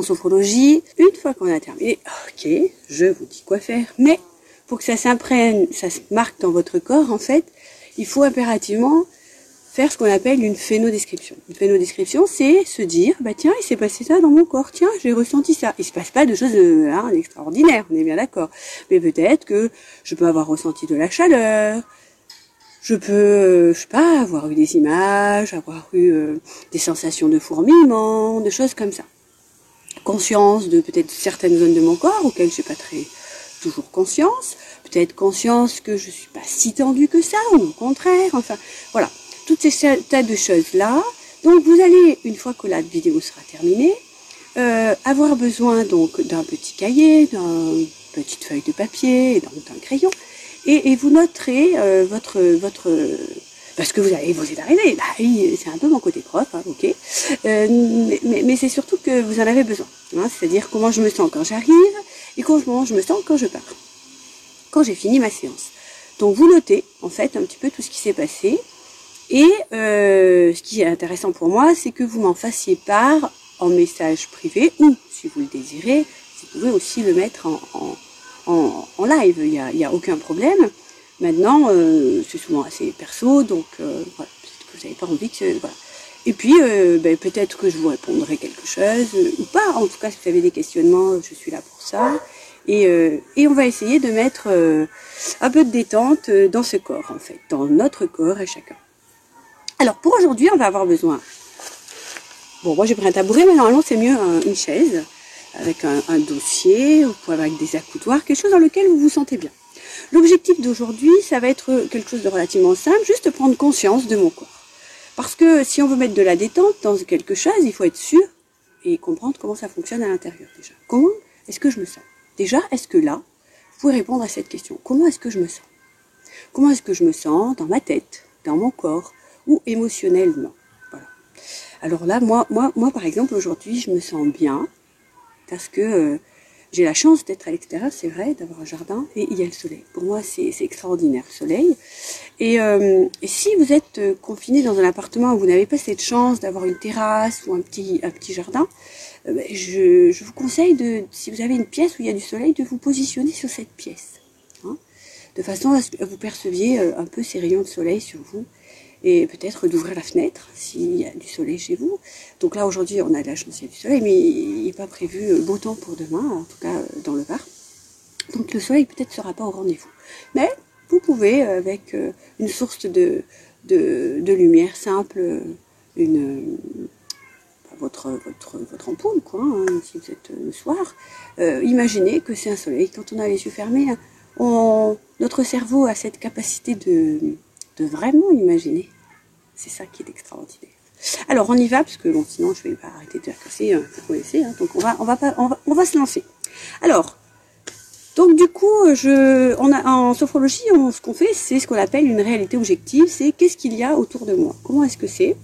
en sophrologie, une fois qu'on a terminé, ok, je vous dis quoi faire, mais pour que ça s'imprègne, ça se marque dans votre corps, en fait, il faut impérativement faire ce qu'on appelle une phénodescription. Une phénodescription, c'est se dire, bah tiens, il s'est passé ça dans mon corps, tiens, j'ai ressenti ça. Il se passe pas de choses euh, hein, extraordinaires, on est bien d'accord. Mais peut-être que je peux avoir ressenti de la chaleur, je peux, euh, je sais pas, avoir eu des images, avoir eu euh, des sensations de fourmillement, de choses comme ça. Conscience de peut-être certaines zones de mon corps auxquelles j'ai pas très toujours conscience, peut-être conscience que je suis pas si tendue que ça, ou au contraire, enfin, voilà toutes ces tas de choses-là. Donc vous allez, une fois que la vidéo sera terminée, euh, avoir besoin donc d'un petit cahier, d'une petite feuille de papier, d'un crayon, et, vous noterez euh, votre votre parce que vous allez vous êtes arrivé. Bah, c'est un peu mon côté prof, hein, ok. Euh, mais, c'est surtout que vous en avez besoin. Hein, C'est-à-dire comment je me sens quand j'arrive et comment je me sens quand je pars. Quand j'ai fini ma séance. Donc vous notez en fait un petit peu tout ce qui s'est passé et euh, ce qui est intéressant pour moi, c'est que vous m'en fassiez part en message privé ou, si vous le désirez, vous pouvez aussi le mettre en, en, en, live, il n'y a, a, aucun problème. Maintenant, euh, c'est souvent assez perso, donc euh, voilà, peut-être que vous n'avez pas envie que... Voilà. Et puis, euh, ben, peut-être que je vous répondrai quelque chose, ou pas. En tout cas, si vous avez des questionnements, je suis là pour ça. Et, et on va essayer de mettre un peu de détente dans ce corps, en fait, dans notre corps à chacun. Alors pour aujourd'hui, on va avoir besoin. Bon, moi j'ai pris un tabouret, mais normalement c'est mieux une chaise avec un, dossier ou avec des accoudoirs, quelque chose dans lequel vous vous sentez bien. L'objectif d'aujourd'hui, ça va être quelque chose de relativement simple, juste prendre conscience de mon corps. Parce que si on veut mettre de la détente dans quelque chose, il faut être sûr et comprendre comment ça fonctionne à l'intérieur déjà. Comment est-ce que je me sens? Déjà, est-ce que là, vous pouvez répondre à cette question? Comment est-ce que je me sens? Comment est-ce que je me sens dans ma tête, dans mon corps, ou émotionnellement? Voilà. Alors là, moi, moi, moi par exemple, aujourd'hui, je me sens bien parce que euh, j'ai la chance d'être à l'extérieur, c'est vrai, d'avoir un jardin et il y a le soleil. Pour moi, c'est extraordinaire, le soleil. Et, euh, si vous êtes euh, confiné dans un appartement où vous n'avez pas cette chance d'avoir une terrasse ou un petit, jardin, ben, je, je, vous conseille, de, si vous avez une pièce où il y a du soleil, de vous positionner sur cette pièce. Hein, de façon à ce que vous perceviez un peu ces rayons de soleil sur vous et peut-être d'ouvrir la fenêtre s'il y a du soleil chez vous. Donc là aujourd'hui on a de la chance, il y a du soleil, mais il n'est pas prévu euh, beau temps pour demain, en tout cas euh, dans le Var. Donc le soleil peut-être sera pas au rendez-vous. Mais vous pouvez euh, avec une source de, de, lumière simple, une votre, votre, votre ampoule, quoi, hein, si vous êtes le soir, imaginez que c'est un soleil. Quand on a les yeux fermés, on, notre cerveau a cette capacité de, de vraiment imaginer. C'est ça qui est extraordinaire. Alors on y va parce que bon sinon je vais pas arrêter de faire casser, hein, vous. Hein, donc on va on va pas on va, se lancer. Alors donc du coup je on a en sophrologie on, ce qu'on fait c'est ce qu'on appelle une réalité objective. C'est qu'est-ce qu'il y a autour de moi. Comment est-ce que c'est?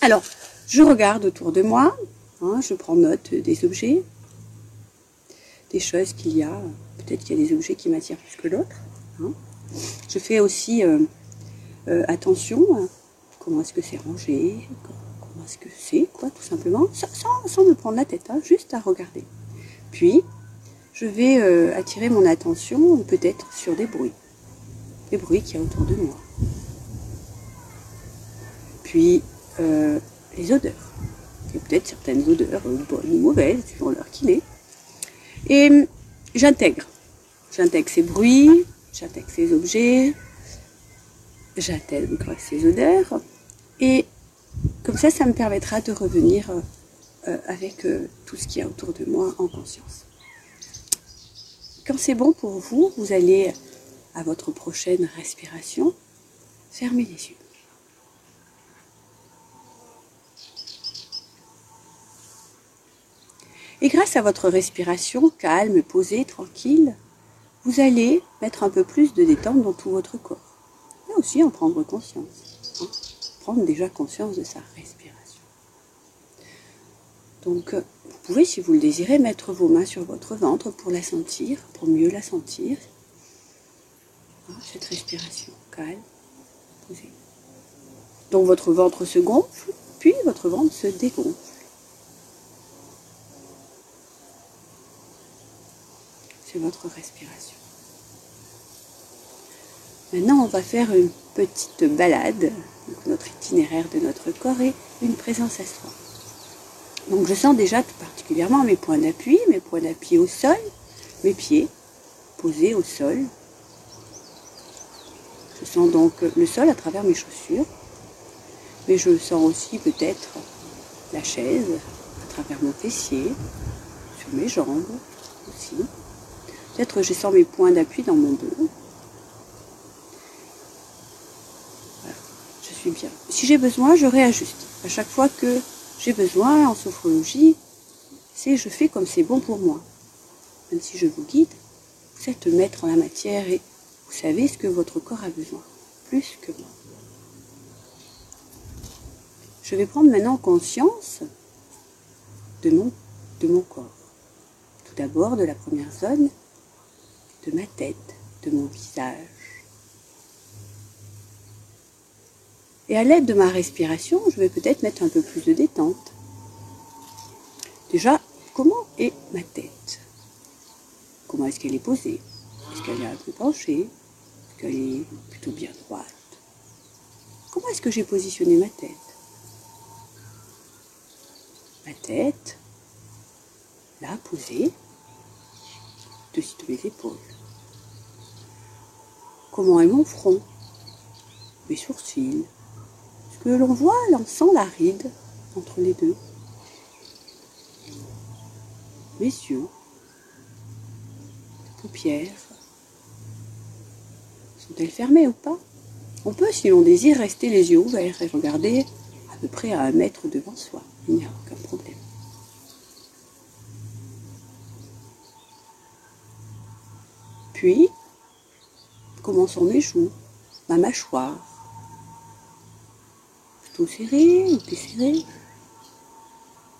Alors je regarde autour de moi. Hein, je prends note des objets, des choses qu'il y a. Peut-être qu'il y a des objets qui m'attirent plus que l'autre. Je fais aussi euh, euh, attention, hein. comment est-ce que c'est rangé, comment est-ce que c'est, quoi, tout simplement, sans, me prendre la tête, hein, juste à regarder. Puis, je vais euh, attirer mon attention peut-être sur des bruits, des bruits qu'il y a autour de moi. Puis, euh, les odeurs. Il y a peut-être certaines odeurs, bonnes ou mauvaises, suivant l'heure qu'il est. Et j'intègre. J'intègre ces bruits, j'intègre ces objets, j'intègre ces odeurs et comme ça, ça me permettra de revenir euh, avec euh, tout ce qu'il y a autour de moi en conscience. Quand c'est bon pour vous, vous allez à votre prochaine respiration, fermer les yeux. Et grâce à votre respiration calme, posée, tranquille, vous allez mettre un peu plus de détente dans tout votre corps aussi en prendre conscience. Hein. Prendre déjà conscience de sa respiration. Donc, euh, vous pouvez, si vous le désirez, mettre vos mains sur votre ventre pour la sentir, pour mieux la sentir. Hein, cette respiration calme, posée. Donc, votre ventre se gonfle, puis votre ventre se dégonfle. C'est votre respiration. Maintenant, on va faire une petite balade, notre itinéraire de notre corps et une présence à soi. Donc je sens déjà tout particulièrement mes points d'appui, mes points d'appui au sol, mes pieds posés au sol. Je sens donc le sol à travers mes chaussures, mais je sens aussi peut-être la chaise à travers mon fessier, sur mes jambes aussi. Peut-être je sens mes points d'appui dans mon dos. Voilà, je Si j'ai besoin, je réajuste. À chaque fois que j'ai besoin en sophrologie, c'est je fais comme c'est bon pour moi. Même si je vous guide, vous êtes maître en la matière et vous savez ce que votre corps a besoin, plus que moi. Je vais prendre maintenant conscience de mon corps. Tout d'abord de la première zone, de ma tête, de mon visage. Et à l'aide de ma respiration, je vais peut-être mettre un peu plus de détente. Déjà, comment est ma tête? Comment est-ce qu'elle est posée? Est-ce qu'elle est un peu penchée? Est-ce qu'elle est plutôt bien droite? Comment est-ce que j'ai positionné ma tête? Ma tête, là, posée, dessus de mes épaules. Comment est mon front? Mes sourcils que l'on voit lançant la ride entre les deux. Mes yeux, les paupières, sont-elles fermées ou pas? On peut, si l'on désire, rester les yeux ouverts et regarder à peu près à un mètre devant soi. Il n'y a aucun problème. Puis, comment sont mes joues, ma mâchoire, tout serré ou plus serré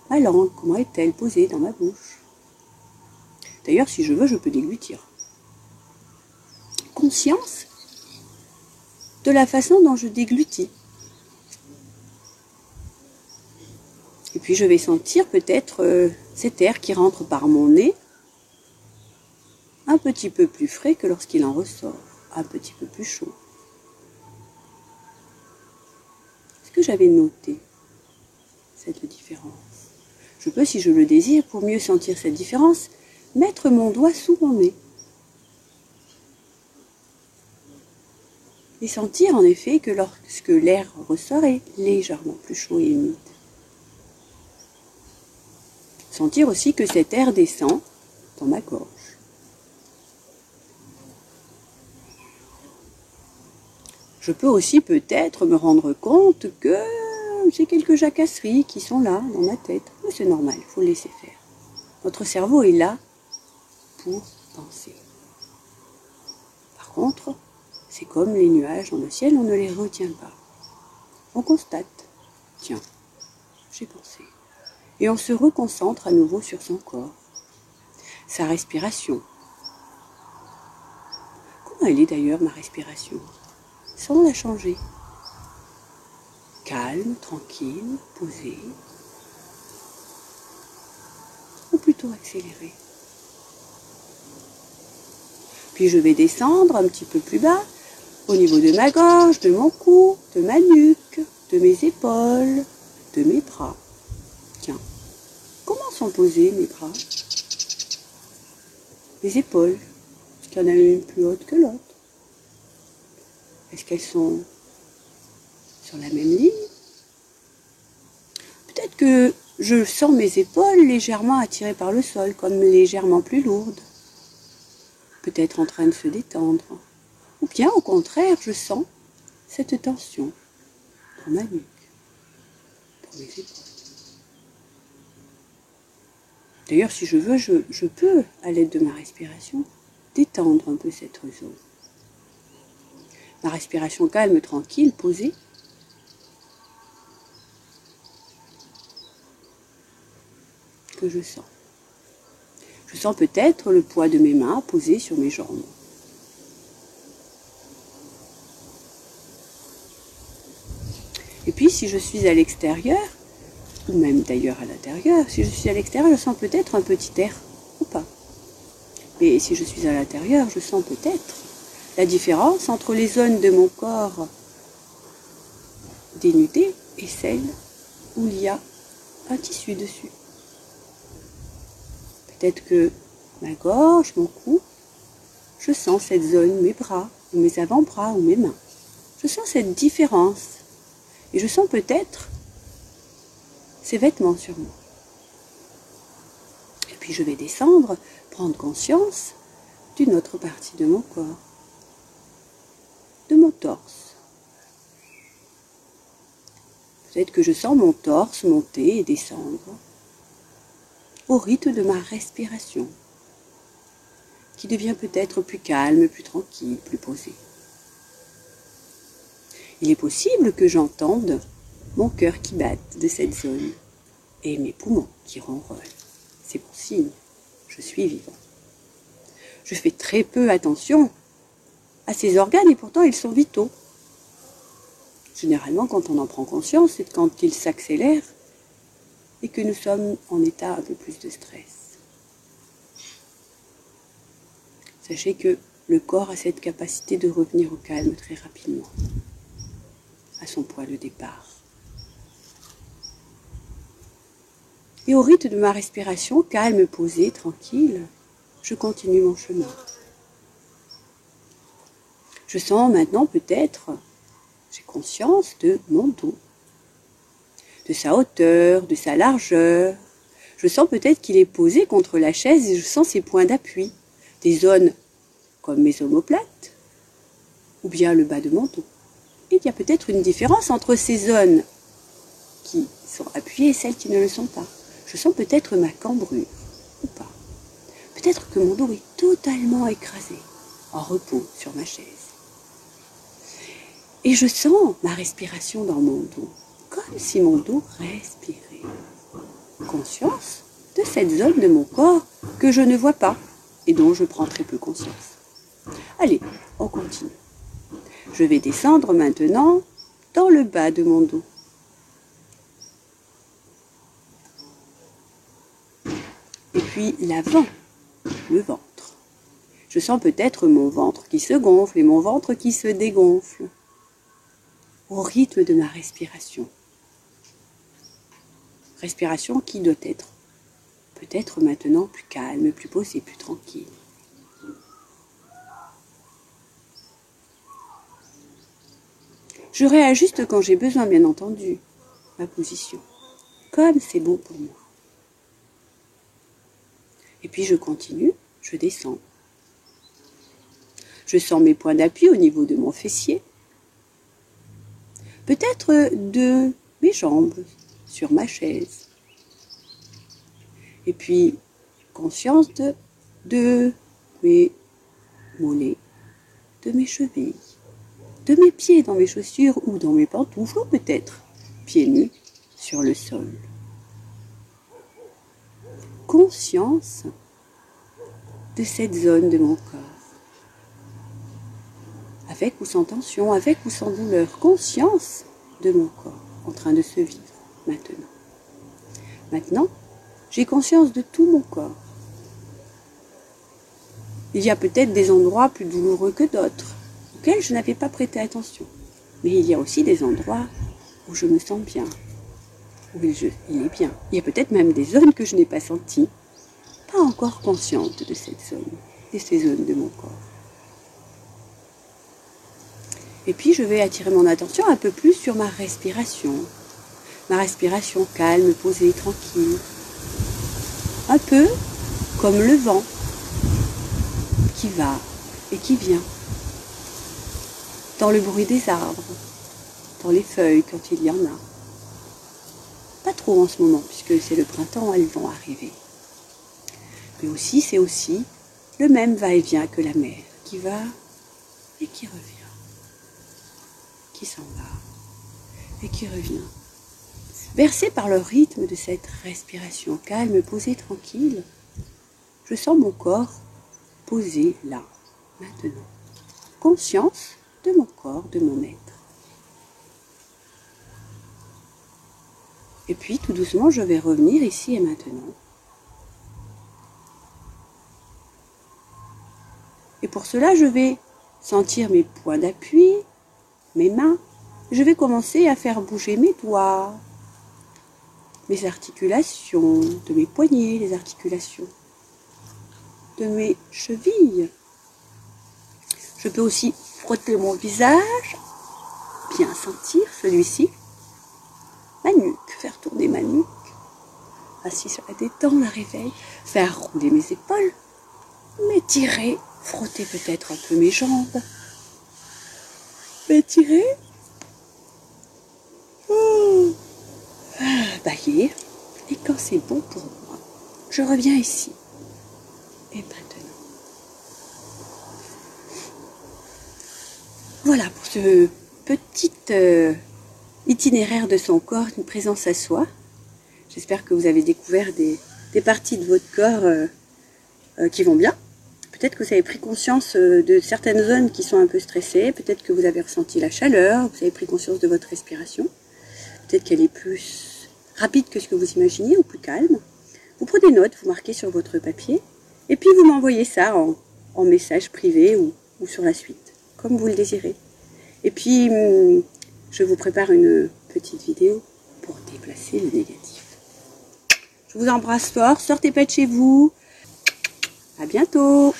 Ma langue, comment est-elle posée dans ma bouche? D'ailleurs, si je veux, je peux déglutir. Conscience de la façon dont je déglutis. Et puis je vais sentir peut-être euh, cet air qui rentre par mon nez, un petit peu plus frais que lorsqu'il en ressort, un petit peu plus chaud. J'avais noté cette différence Je peux, si je le désire, pour mieux sentir cette différence, mettre mon doigt sous mon nez. Et sentir en effet que lorsque l'air ressort est légèrement plus chaud et humide. Sentir aussi que cet air descend dans ma gorge. Je peux aussi peut-être me rendre compte que j'ai quelques jacasseries qui sont là dans ma tête. Mais c'est normal, il faut le laisser faire. Notre cerveau est là pour penser. Par contre, c'est comme les nuages dans le ciel, on ne les retient pas. On constate, tiens, j'ai pensé. Et on se reconcentre à nouveau sur son corps, sa respiration. Comment elle est d'ailleurs ma respiration? Sans la changer. Calme, tranquille, posé, ou plutôt accéléré. Puis je vais descendre un petit peu plus bas, au niveau de ma gorge, de mon cou, de ma nuque, de mes épaules, de mes bras. Tiens, comment sont posés mes bras? Les épaules, est-ce qu'il y en a une plus haute que l'autre est-ce qu'elles sont sur la même ligne? Peut-être que je sens mes épaules légèrement attirées par le sol, comme légèrement plus lourdes. Peut-être en train de se détendre. Ou bien au contraire, je sens cette tension dans ma nuque, dans mes épaules. D'ailleurs, si je veux, je, peux, à l'aide de ma respiration, détendre un peu cette zone. La respiration calme, tranquille, posée. Que je sens. Je sens peut-être le poids de mes mains posées sur mes jambes. Et puis si je suis à l'extérieur, ou même d'ailleurs à l'intérieur, si je suis à l'extérieur, je sens peut-être un petit air ou pas. Et si je suis à l'intérieur, je sens peut-être la différence entre les zones de mon corps dénudées et celles où il y a un tissu dessus. Peut-être que ma gorge, mon cou, je sens cette zone, mes bras, ou mes avant-bras, ou mes mains. Je sens cette différence. Et je sens peut-être ces vêtements sur moi. Et puis je vais descendre, prendre conscience d'une autre partie de mon corps, de mon torse. Peut-être que je sens mon torse monter et descendre au rythme de ma respiration, qui devient peut-être plus calme, plus tranquille, plus posée. Il est possible que j'entende mon cœur qui batte de cette zone et mes poumons qui ronronnent. C'est bon signe, je suis vivant. Je fais très peu attention à ces organes et pourtant ils sont vitaux. Généralement, quand on en prend conscience, c'est quand ils s'accélèrent et que nous sommes en état un peu plus de stress. Sachez que le corps a cette capacité de revenir au calme très rapidement, à son point de départ. Et au rythme de ma respiration, calme, posée, tranquille, je continue mon chemin. Je sens maintenant peut-être, j'ai conscience de mon dos, de sa hauteur, de sa largeur. Je sens peut-être qu'il est posé contre la chaise et je sens ses points d'appui, des zones comme mes omoplates ou bien le bas de mon dos. Il y a peut-être une différence entre ces zones qui sont appuyées et celles qui ne le sont pas. Je sens peut-être ma cambrure, ou pas. Peut-être que mon dos est totalement écrasé, en repos sur ma chaise. Et je sens ma respiration dans mon dos, comme si mon dos respirait. Conscience de cette zone de mon corps que je ne vois pas et dont je prends très peu conscience. Allez, on continue. Je vais descendre maintenant dans le bas de mon dos. puis l'avant, le ventre. Je sens peut-être mon ventre qui se gonfle et mon ventre qui se dégonfle au rythme de ma respiration. Respiration qui doit être peut-être maintenant plus calme, plus posée, plus tranquille. Je réajuste quand j'ai besoin, bien entendu, ma position, comme c'est bon pour moi. Et puis je continue, je descends. Je sens mes points d'appui au niveau de mon fessier. Peut-être de mes jambes sur ma chaise. Et puis conscience de, mes mollets, de mes chevilles, de mes pieds dans mes chaussures ou dans mes pantoufles, ou peut-être pieds nus sur le sol conscience de cette zone de mon corps. Avec ou sans tension, avec ou sans douleur, conscience de mon corps en train de se vivre maintenant. Maintenant, j'ai conscience de tout mon corps. Il y a peut-être des endroits plus douloureux que d'autres, auxquels je n'avais pas prêté attention. Mais il y a aussi des endroits où je me sens bien, oui, il est bien. Il y a peut-être même des zones que je n'ai pas senties, pas encore consciente de cette zone, et ces zones de mon corps. Et puis je vais attirer mon attention un peu plus sur ma respiration. Ma respiration calme, posée, tranquille. Un peu comme le vent qui va et qui vient. Dans le bruit des arbres, dans les feuilles quand il y en a. Pas trop en ce moment, puisque c'est le printemps, elles vont arriver. Mais aussi, c'est aussi le même va-et-vient que la mer, qui va et qui revient, qui s'en va et qui revient. Bercé par le rythme de cette respiration calme, posée, tranquille, je sens mon corps posé là, maintenant. Conscience de mon corps, de mon être. Et puis tout doucement, je vais revenir ici et maintenant. Et pour cela, je vais sentir mes points d'appui, mes mains. Je vais commencer à faire bouger mes doigts, mes articulations, de mes poignets, les articulations, de mes chevilles. Je peux aussi frotter mon visage, bien sentir celui-ci, ma nuque, faire tourner ma nuque, assis sur la détente, la réveil, faire rouler mes épaules, m'étirer, frotter peut-être un peu mes jambes, m'étirer, oh. bailler, et quand c'est bon pour moi, je reviens ici. Et maintenant. Voilà pour ce petit euh, itinéraire de son corps, une présence à soi. J'espère que vous avez découvert des, parties de votre corps euh, euh, qui vont bien. Peut-être que vous avez pris conscience de certaines zones qui sont un peu stressées. Peut-être que vous avez ressenti la chaleur. Vous avez pris conscience de votre respiration. Peut-être qu'elle est plus rapide que ce que vous imaginiez ou plus calme. Vous prenez note, vous marquez sur votre papier. Et puis vous m'envoyez ça en, message privé ou sur la suite, comme vous le désirez. Et puis, hum, je vous prépare une petite vidéo pour déplacer le négatif. Je vous embrasse fort, sortez pas de chez vous. À bientôt